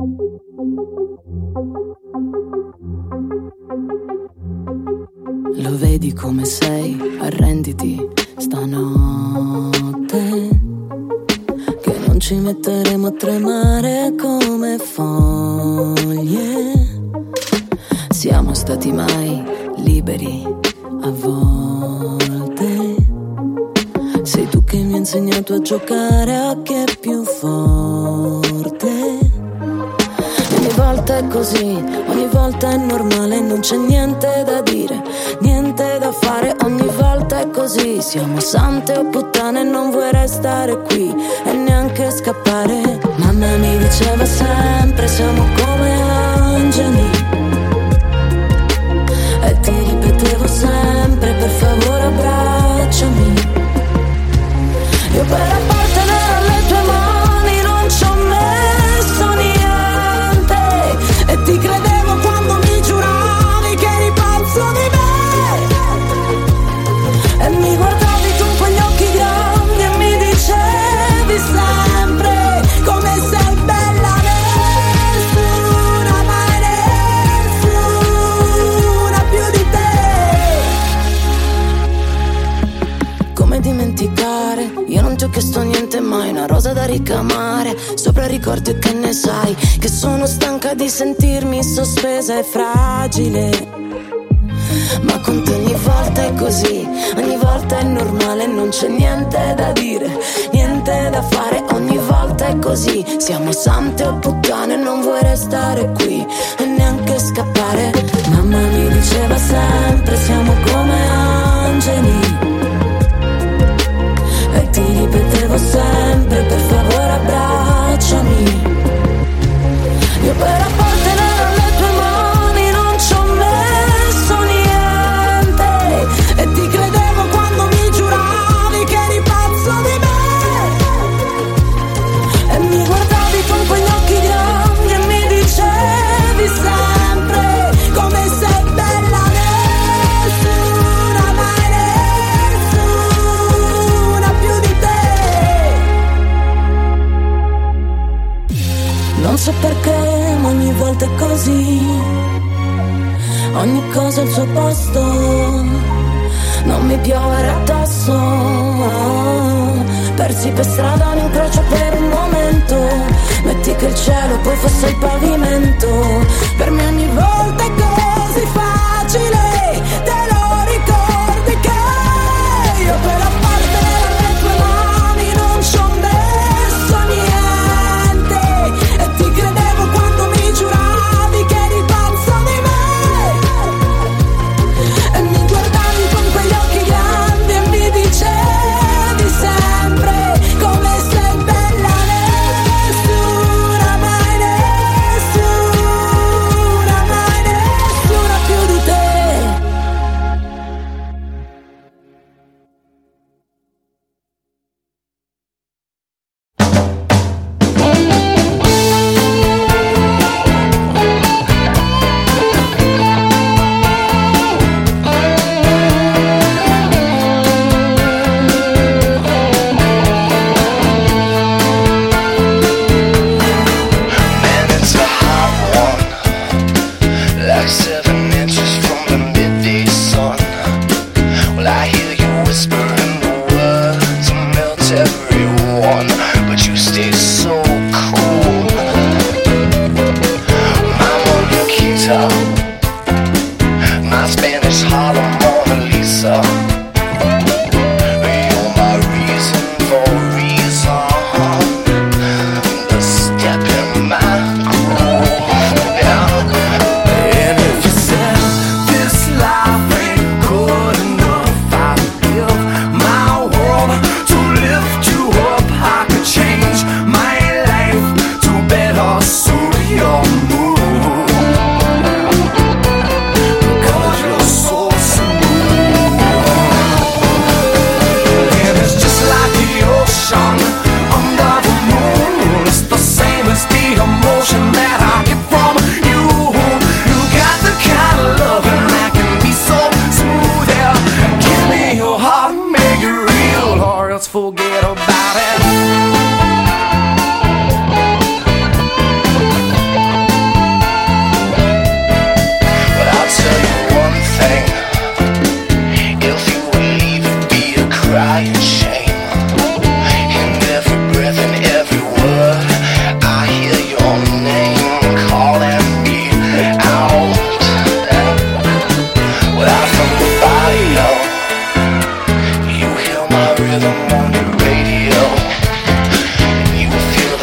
Lo vedi come sei, arrenditi stanotte. Che non ci metteremo a tremare come foglie. Siamo stati mai liberi a volte. Sei tu che mi hai insegnato a giocare a chi è più così, ogni volta è normale, non c'è niente da dire, niente da fare, ogni volta è così. Siamo sante o puttane, non vuoi restare qui e neanche scappare. Mamma mi diceva sempre, siamo come angeli. E ti ripetevo sempre, per favore abbracciami. Ricamare. Sopra ricordi che ne sai, che sono stanca di sentirmi sospesa e fragile. Ma con te ogni volta è così, ogni volta è normale, non c'è niente da dire, niente da fare, ogni volta è così. Siamo sante o puttane, non vuoi restare qui e neanche scappare. Mamma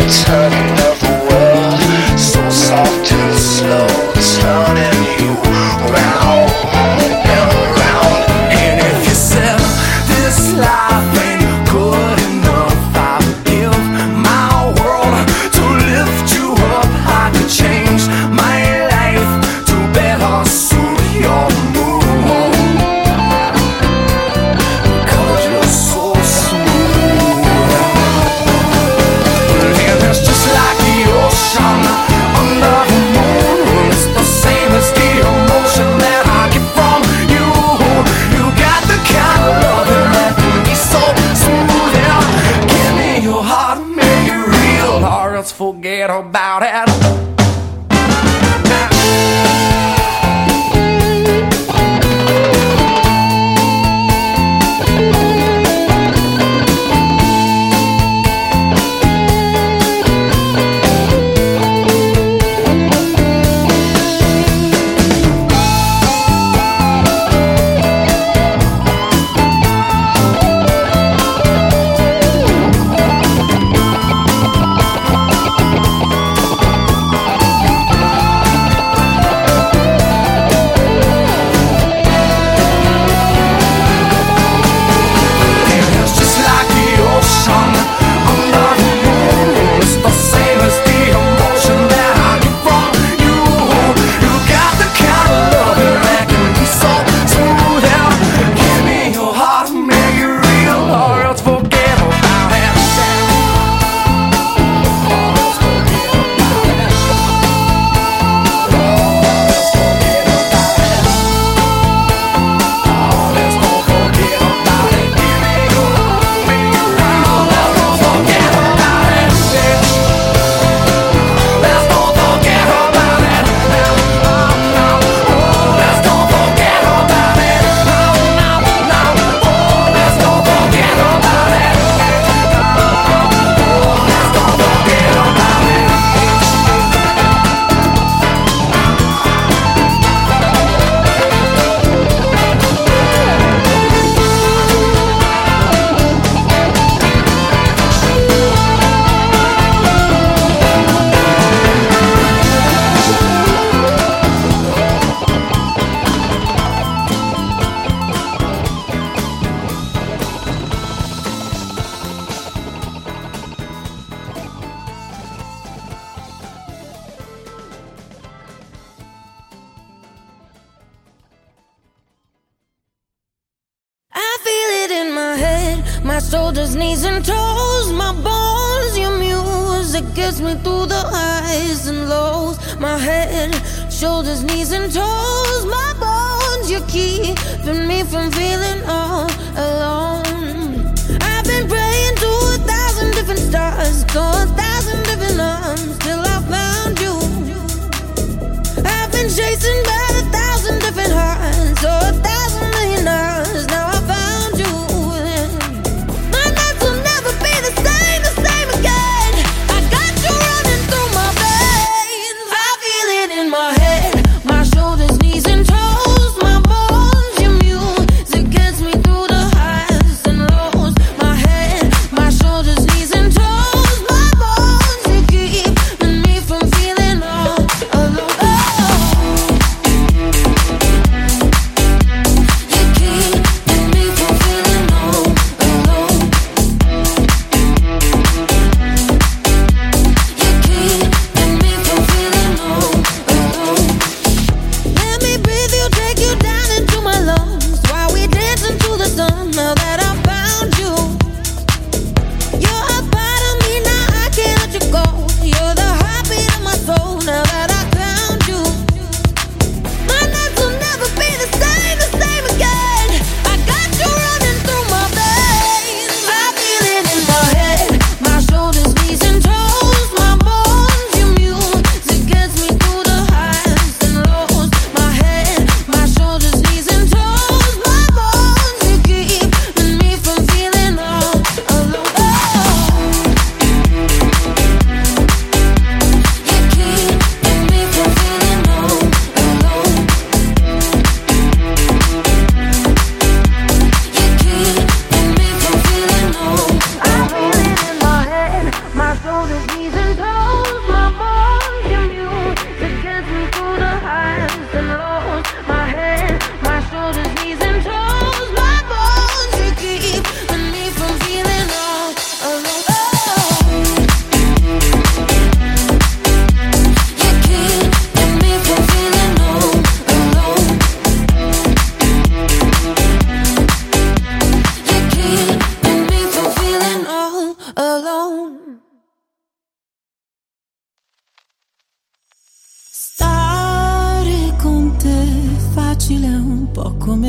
turn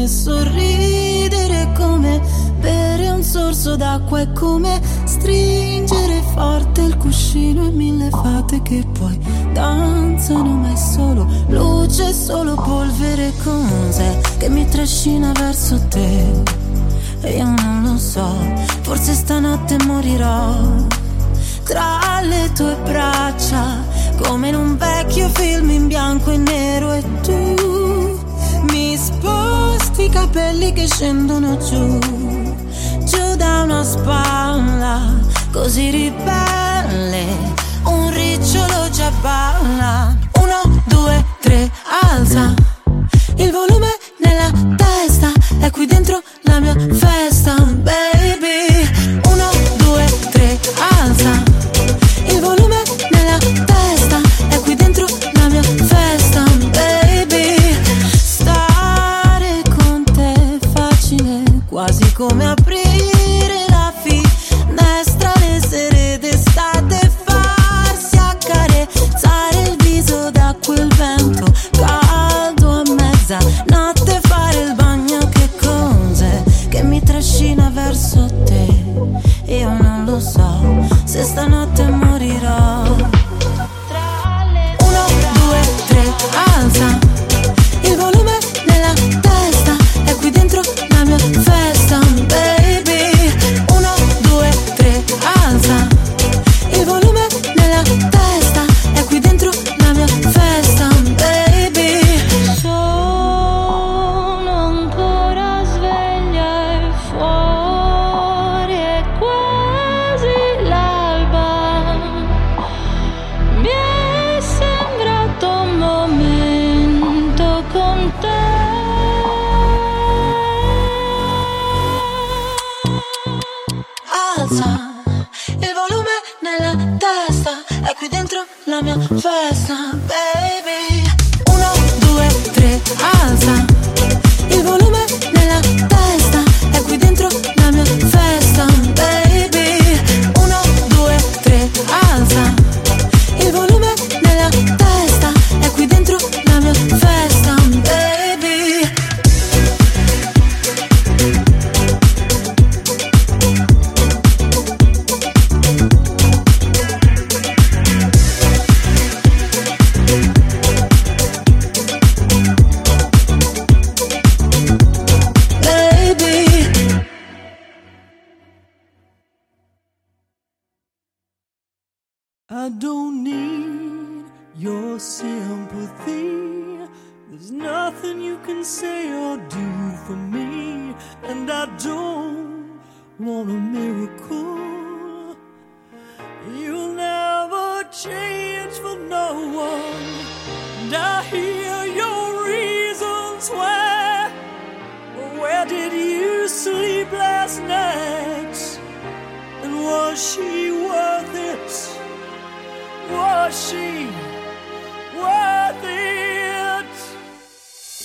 sorridere come bere un sorso d'acqua è come stringere forte il cuscino e mille fate che poi danzano ma è solo luce, è solo polvere con cos'è che mi trascina verso te. E io non lo so, forse stanotte morirò tra le tue braccia come in un vecchio film in bianco e nero e tu mi sposi sposti i capelli che scendono giù, giù da una spalla così ribelle, un ricciolo già balla. Uno, due, tre, alza il volume nella testa, è qui dentro la mia festa, baby.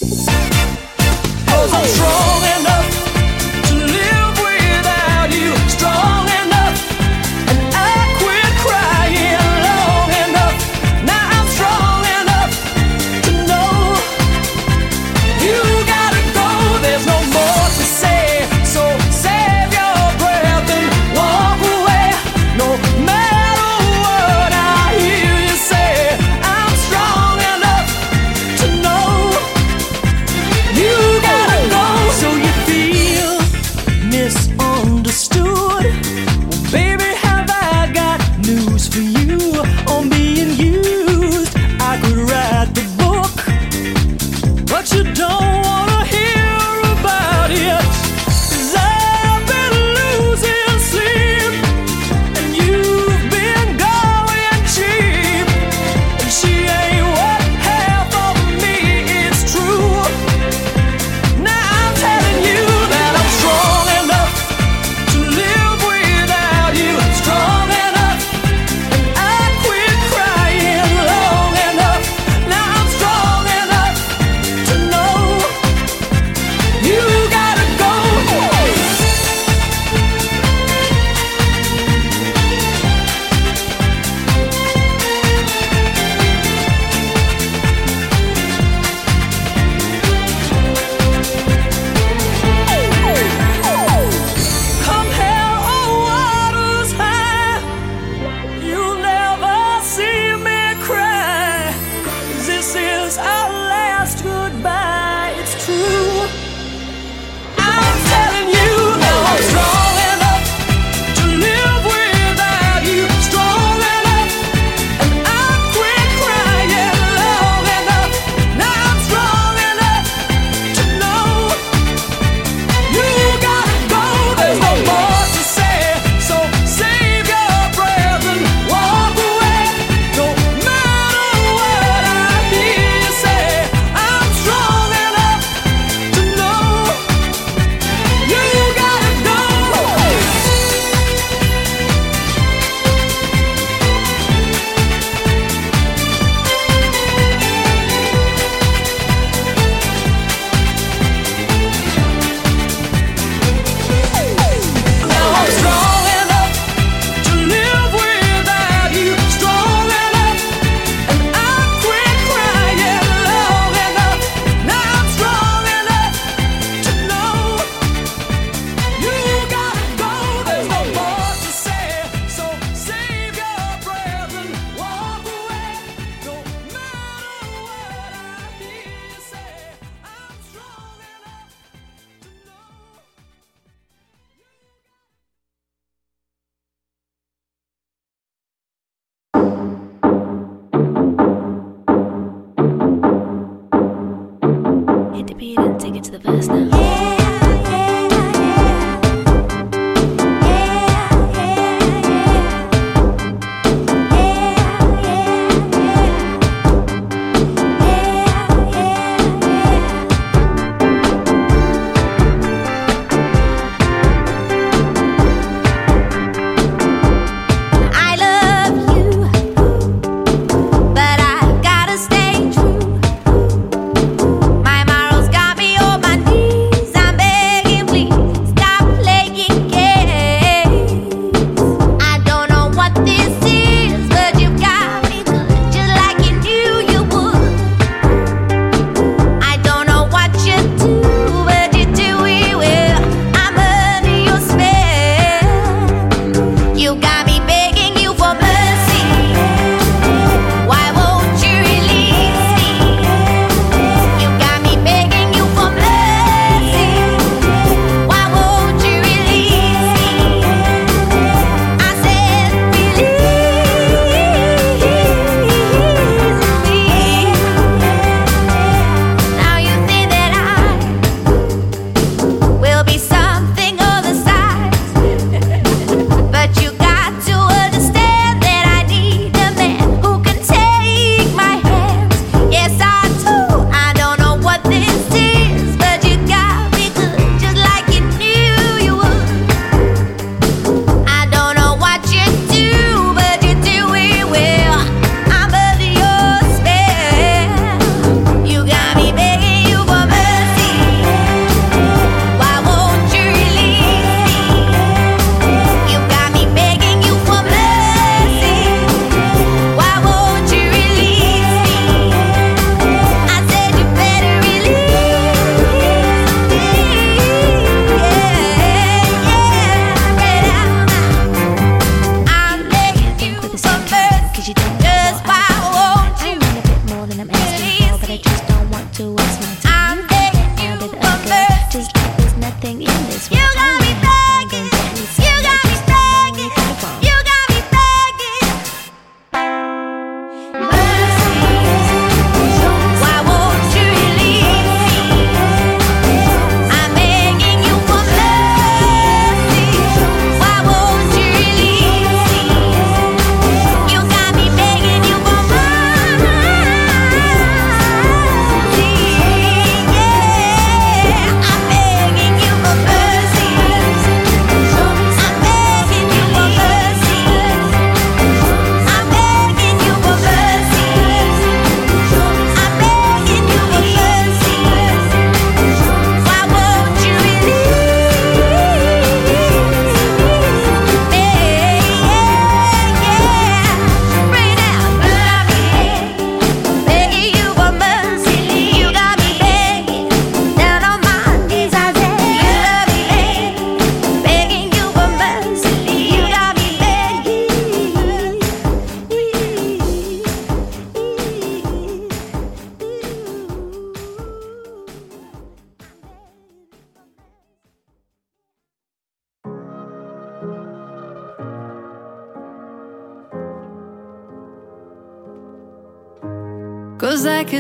you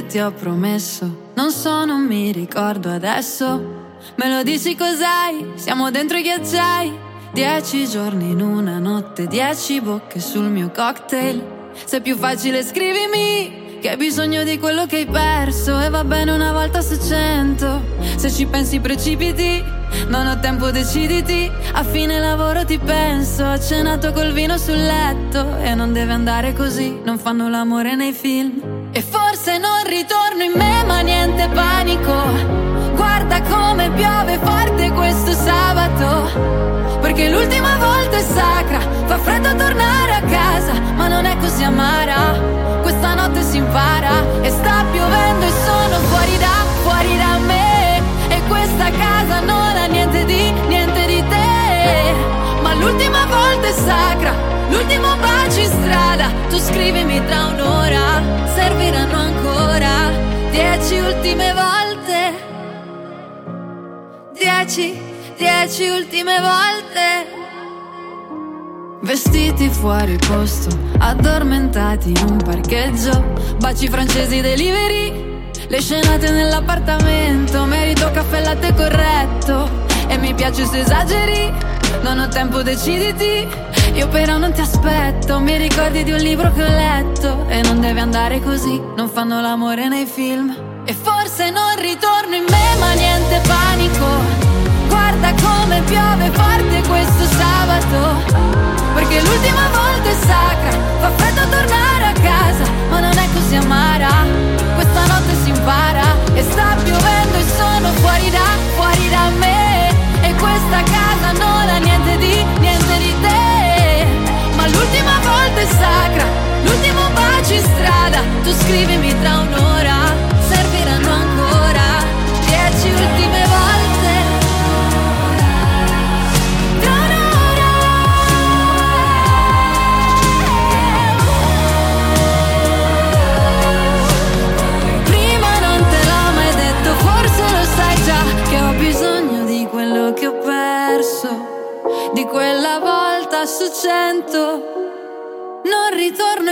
ti ho promesso. Non so, non mi ricordo adesso. Me lo dici cos'hai? Siamo dentro i ghiacciai. Dieci giorni in una notte, dieci bocche sul mio cocktail. Se è più facile scrivimi che hai bisogno di quello che hai perso e va bene una volta su cento. Se ci pensi precipiti, non ho tempo deciditi. A fine lavoro ti penso, ho cenato col vino sul letto e non deve andare così, non fanno l'amore nei film. E forse non ritorno in me, ma niente panico. Guarda come piove forte questo sabato. Perché l'ultima volta è sacra, fa freddo tornare a casa, ma non è così amara. Questa notte si impara e sta piovendo e sono fuori da, fuori da me. E questa casa non ha niente di, niente di te. Ma l'ultima volta è sacra L'ultimo bacio in strada, tu scrivimi tra un'ora, serviranno ancora dieci ultime volte. Dieci, dieci ultime volte. Vestiti fuori posto, addormentati in un parcheggio, baci francesi delivery Le scenate nell'appartamento, merito caffè latte corretto. E mi piace se esageri, non ho tempo, deciditi. Io però non ti aspetto, mi ricordi di un libro che ho letto. E non deve andare così, non fanno l'amore nei film. E forse non ritorno in me, ma niente panico. Guarda come piove forte questo sabato. Perché l'ultima volta è sacra, fa freddo tornare a casa, ma non è così amara. Questa notte si impara e sta piovendo e sono fuori da, fuori da me. E questa casa non ha niente di, niente di te. Ma l'ultima volta è sacra, l'ultimo bacio in strada, tu scrivimi tra un'ora,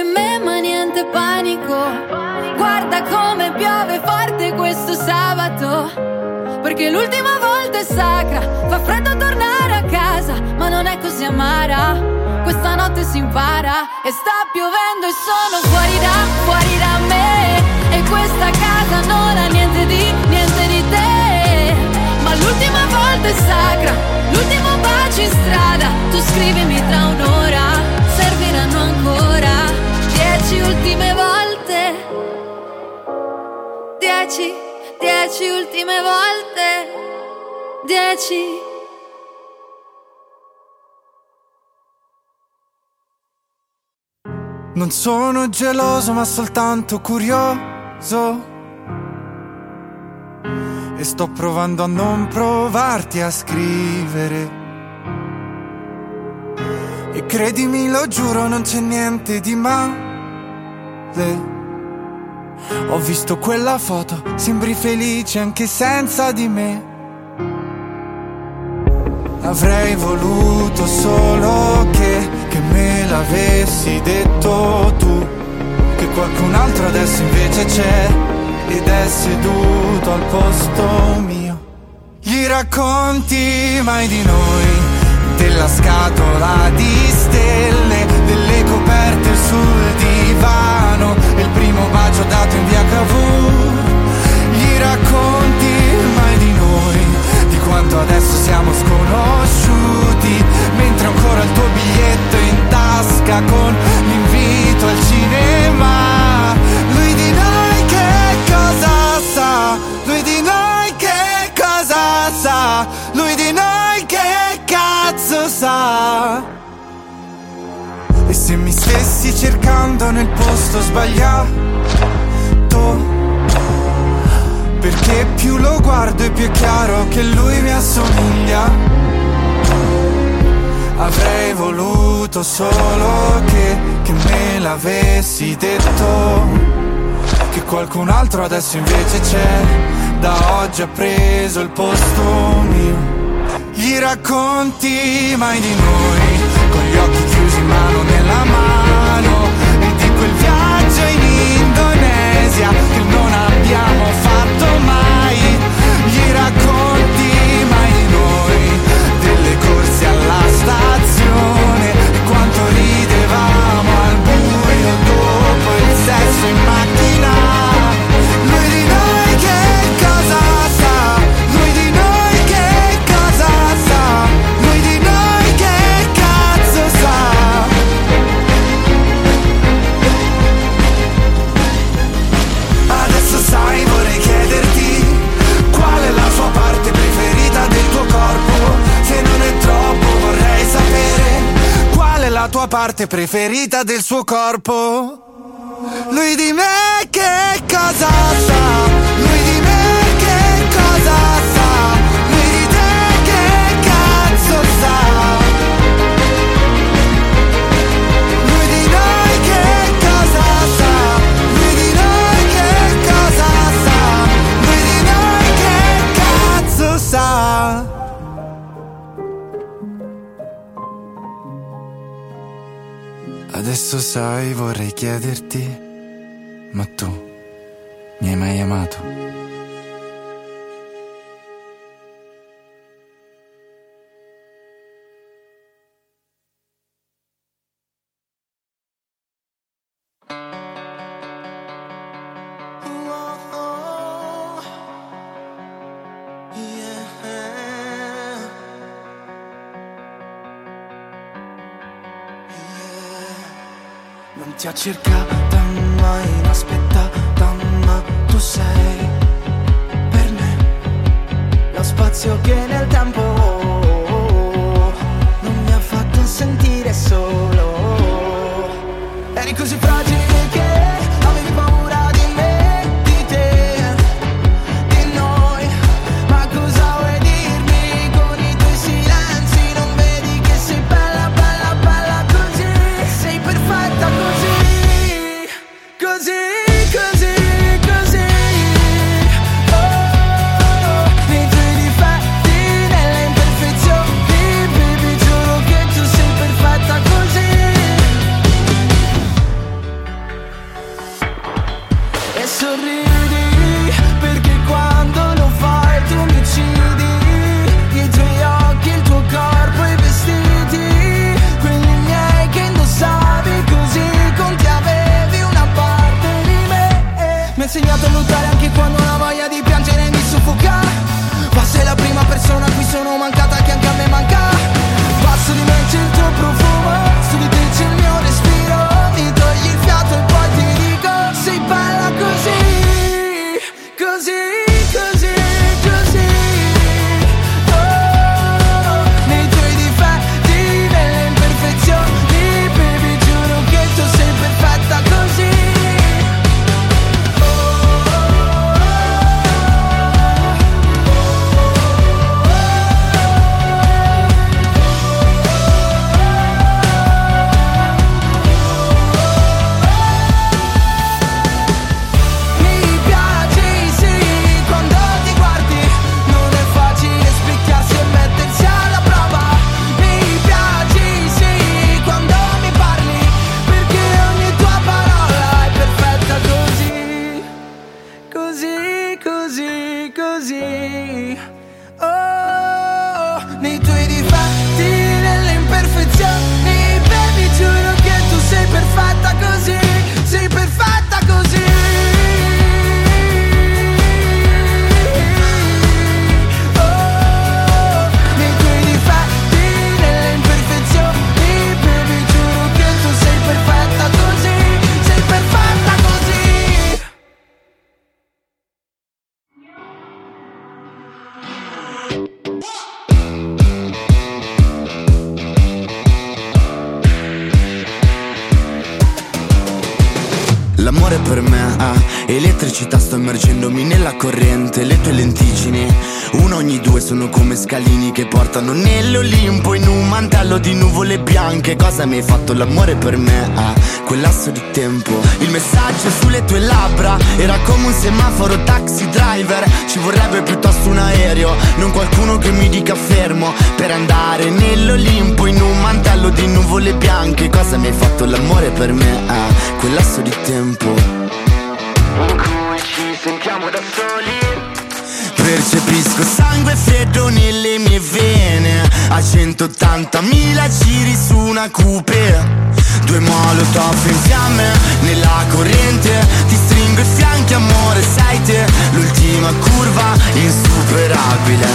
in me, ma niente panico. Guarda come piove forte questo sabato. Perché l'ultima volta è sacra, fa freddo tornare a casa, ma non è così amara. Questa notte si impara e sta piovendo e sono fuori da, fuori da me. E questa casa non ha niente di, niente di te. Ma l'ultima volta è sacra, l'ultimo bacio in strada. Tu scrivimi tra un'ora, dieci ultime volte. Dieci, dieci ultime volte. Dieci. Non sono geloso ma soltanto curioso e sto provando a non provarti a scrivere. E credimi, lo giuro, non c'è niente di male. Ho visto quella foto, sembri felice anche senza di me. Avrei voluto solo che, che me l'avessi detto tu, che qualcun altro adesso invece c'è ed è seduto al posto mio. Gli racconti mai di noi, della scatola di stelle, delle coperte l'avessi detto Che qualcun altro adesso invece c'è. Da oggi ha preso il posto mio. Gli racconti mai di noi Con gli occhi chiusi mano nella mano E di quel viaggio in Indonesia Che non abbiamo fatto mai. Gli racconti mai di noi Delle corse alla stazione quanto ridevamo sesso in macchina Lui di noi che cosa sa? Lui di noi che cosa sa? Lui di noi che cazzo sa? Adesso sai vorrei chiederti Qual è la sua parte preferita del tuo corpo Se non è troppo vorrei sapere Qual è la tua parte preferita del suo corpo Lui di me che cosa sai, vorrei chiederti, ma tu mi hai mai amato? Ha cercata mai inaspettata, ma tu sei per me lo spazio che nel tempo non mi ha fatto sentire solo. Eri così fragile cosa mi hai fatto l'amore per me a quel lasso di tempo. Il messaggio sulle tue labbra era come un semaforo taxi driver. Ci vorrebbe piuttosto un aereo, non qualcuno che mi dica fermo. Per andare nell'Olimpo in un mantello di nuvole bianche. Cosa mi hai fatto l'amore per me a quel lasso di tempo In cui ci sentiamo da soli Percepisco sangue freddo nelle mie vene. A 180.000 giri su una coupe Due molotov in fiamme nella corrente. Ti stringo i fianchi amore sei te. L'ultima curva insuperabile.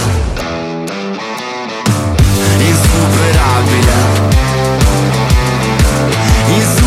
Insuperabile. Insuperabile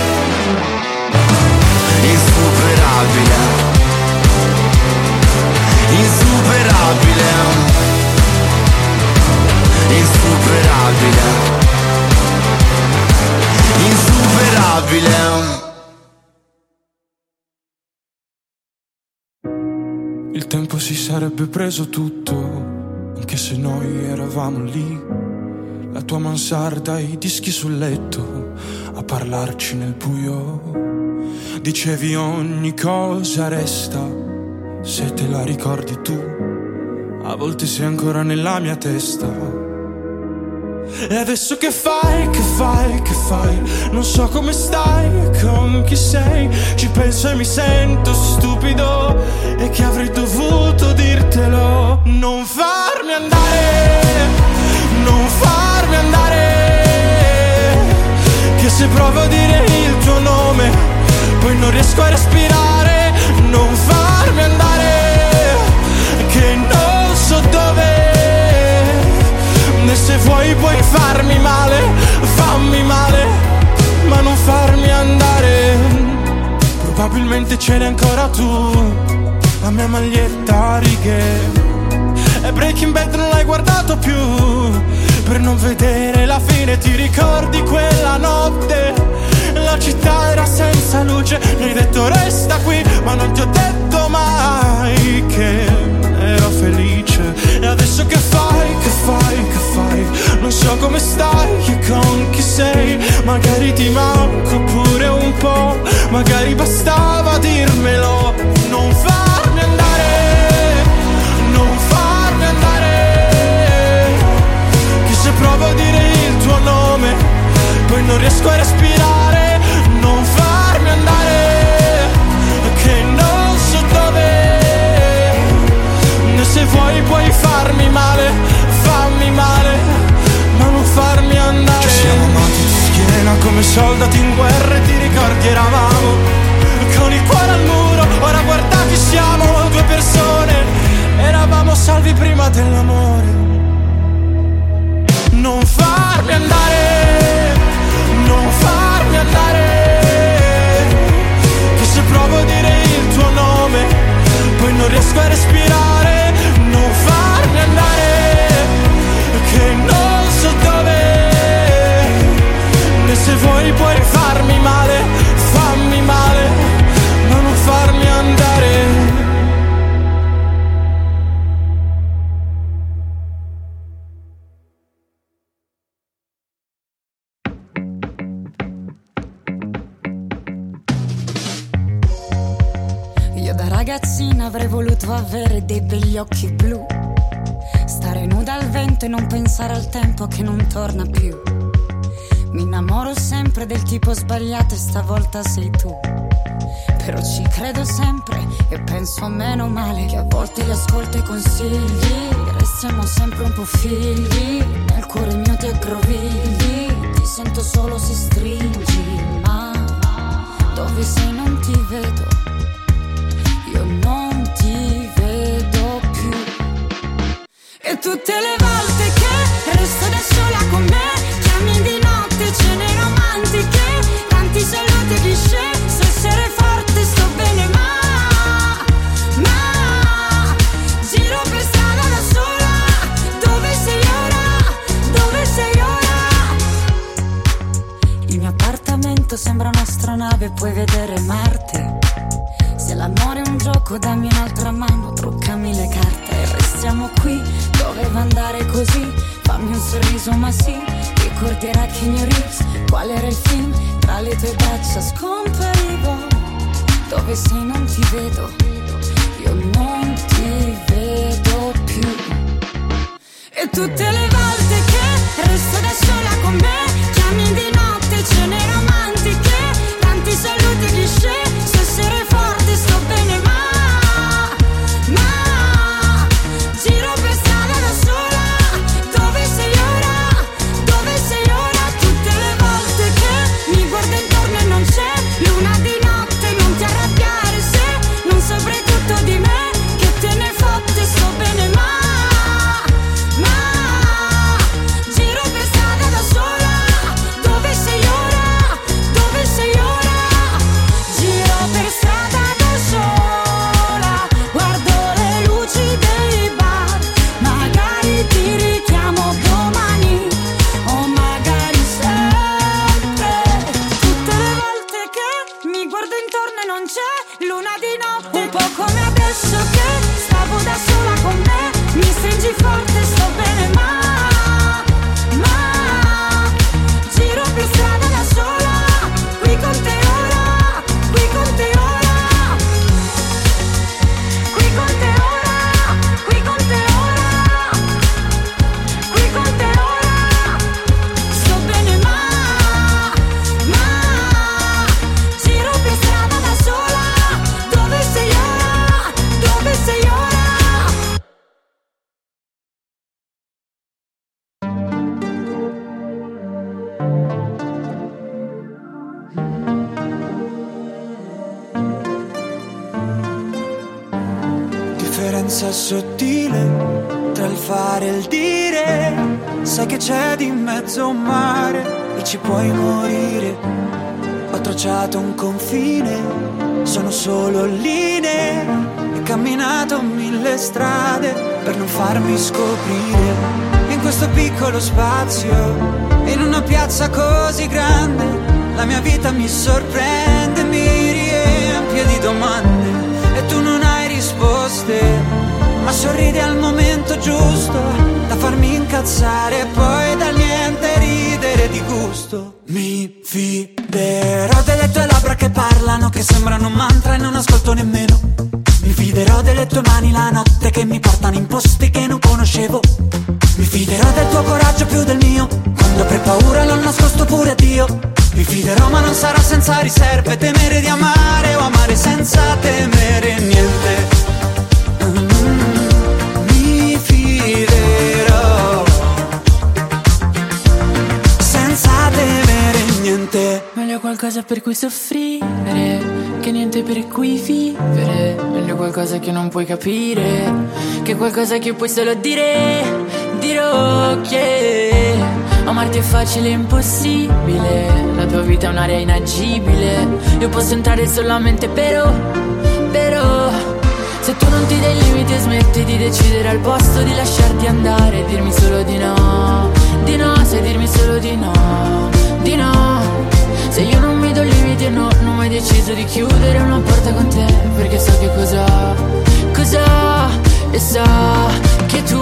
Insuperabile Insuperabile Insuperabile Insuperabile Il tempo si sarebbe preso tutto, anche se noi eravamo lì. La tua mansarda e i dischi sul letto, a parlarci nel buio. Dicevi ogni cosa resta, se te la ricordi tu. A volte sei ancora nella mia testa. E adesso che fai, che fai, che fai? Non so come stai, con chi sei Ci penso e mi sento stupido E che avrei dovuto dirtelo Non farmi andare, non farmi andare Che se provo a dire il tuo nome Poi non riesco a respirare Non farmi andare Che non so dove e se vuoi puoi farmi male, fammi male, ma non farmi andare. Probabilmente ce l'hai ancora tu, la mia maglietta a righe. E Breaking Bad non l'hai guardato più, per non vedere la fine ti ricordi quella notte. La città era senza luce, mi hai detto resta qui, ma non ti ho detto mai che ero felice. E adesso che fai, che fai, che fai? Non so come stai e con chi sei. Magari ti manco pure un po', magari bastava dirmelo. Non farmi andare, non farmi andare. Che se provo a dire il tuo nome, poi non riesco a respirare. Vuoi puoi farmi male, fammi male, ma non farmi andare. Ci siamo amati di schiena come soldati in guerra e ti ricordi eravamo con il cuore al muro, ora guarda chi siamo, due persone, eravamo salvi prima dell'amore. Non farmi andare, non farmi andare, che se provo a dire il tuo nome, poi non riesco a respirare che non so dove. E se vuoi puoi farmi male, fammi male, ma non farmi andare. Io da ragazzina avrei voluto avere dei begli occhi blu. Stare nuda al vento e non pensare al tempo che non torna più. Mi innamoro sempre del tipo sbagliato e stavolta sei tu. Però ci credo sempre e penso meno male che a volte li ascolto i consigli. Restiamo sempre un po' figli, nel cuore mio ti aggrovigli. Ti sento solo se stringi, ma dove sei non ti vedo io non ti vedo tutte le volte che vita mi sorprende, mi riempie di domande e tu non hai risposte, ma sorridi al momento giusto da farmi incazzare e poi da niente ridere di gusto. Mi fiderò delle tue labbra che parlano, che sembrano un mantra e non ascolto nemmeno. Mi fiderò delle tue mani la notte che mi portano in posti che non conoscevo. Fiderò del tuo coraggio più del mio, quando avrei paura l'ho nascosto pure a Dio. Mi fiderò ma non sarà senza riserve. Temere di amare o amare senza temere niente. Mm, Mi fiderò. Senza temere niente. Meglio qualcosa per cui soffrire Che niente per cui vivere. Meglio qualcosa che non puoi capire Che qualcosa che puoi solo dire Dirò che Amarti è facile e impossibile. La tua vita è un'area inagibile. Io posso entrare solamente però Però Se tu non ti dai limiti e smetti di decidere Al posto di lasciarti andare. Dirmi solo di no Di no, sai dirmi solo di no Di no. Se io non mi do limiti e no Non ho mai deciso di chiudere una porta con te Perché so che cosa Cosa E so che tu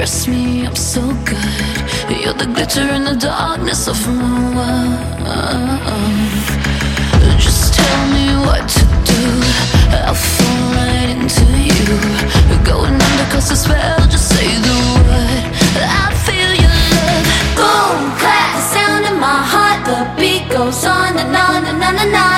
Dress me up so good. You're the glitter in the darkness of my world. Just tell me what to do. I'll fall right into you. Going under 'cause the spell, just say the word. I feel your love. Boom, clap, the sound in my heart. The beat goes on and on and on and on.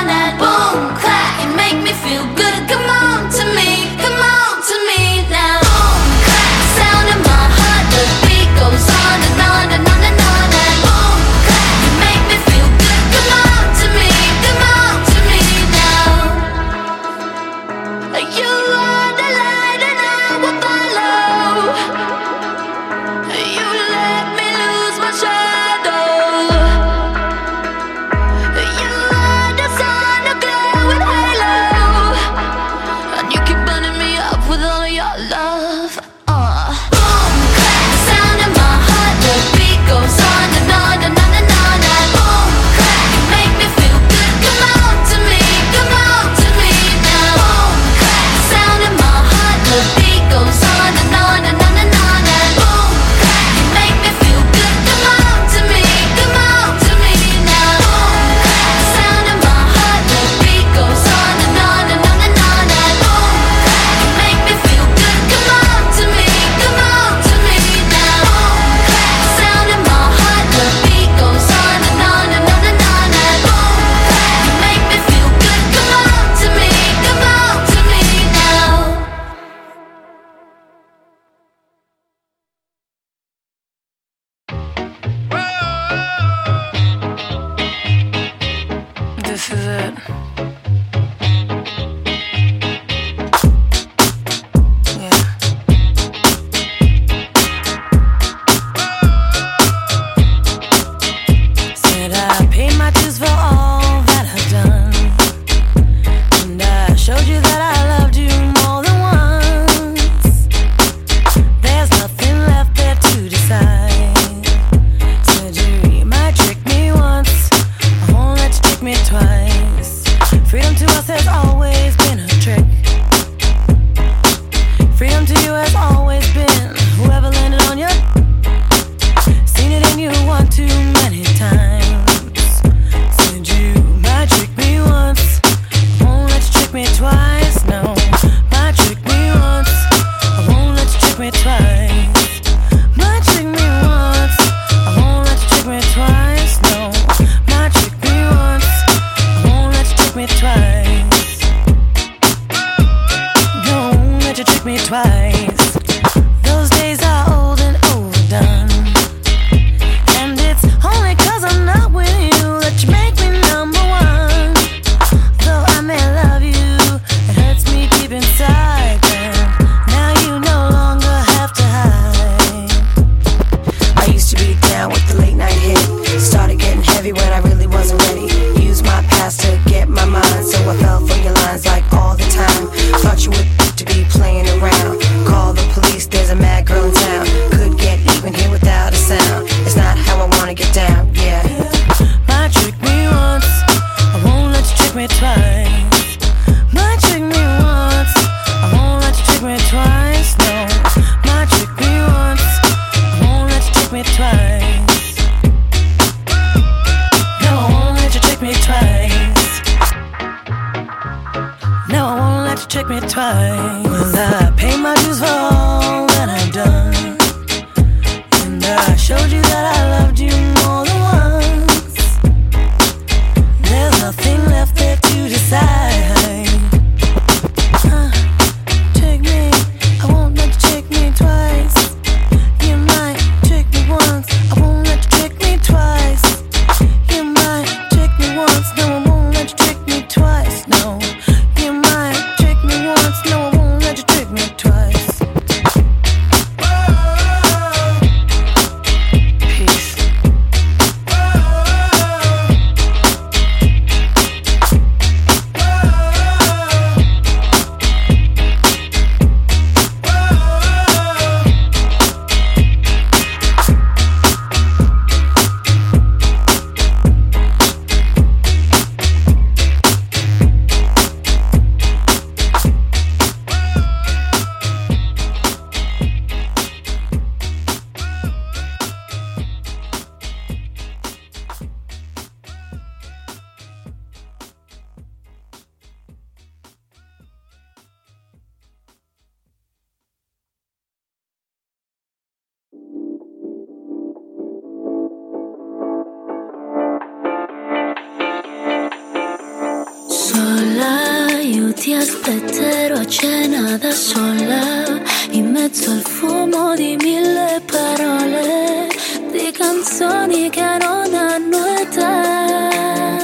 aspetterò a cena da sola In mezzo al fumo di mille parole Di canzoni che non hanno età.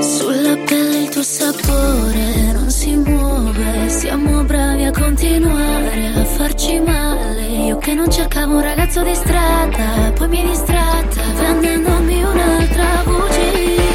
Sulla pelle il tuo sapore non si muove Siamo bravi a continuare a farci male. Io che non cercavo un ragazzo di strada Poi mi distratta prendendomi un'altra bugia.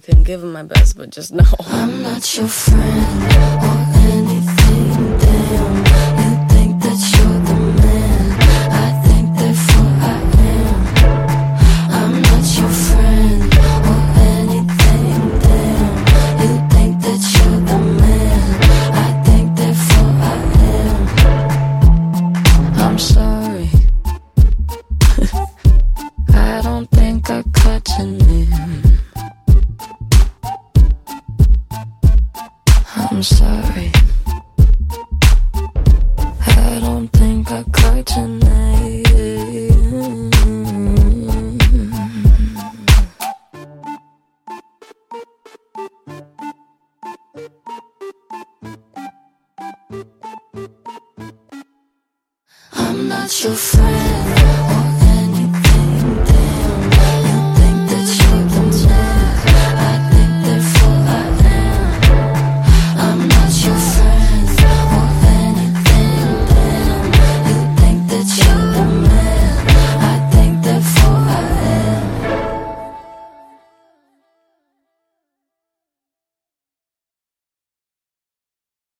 I can give him my best, but just know. I'm not your friend.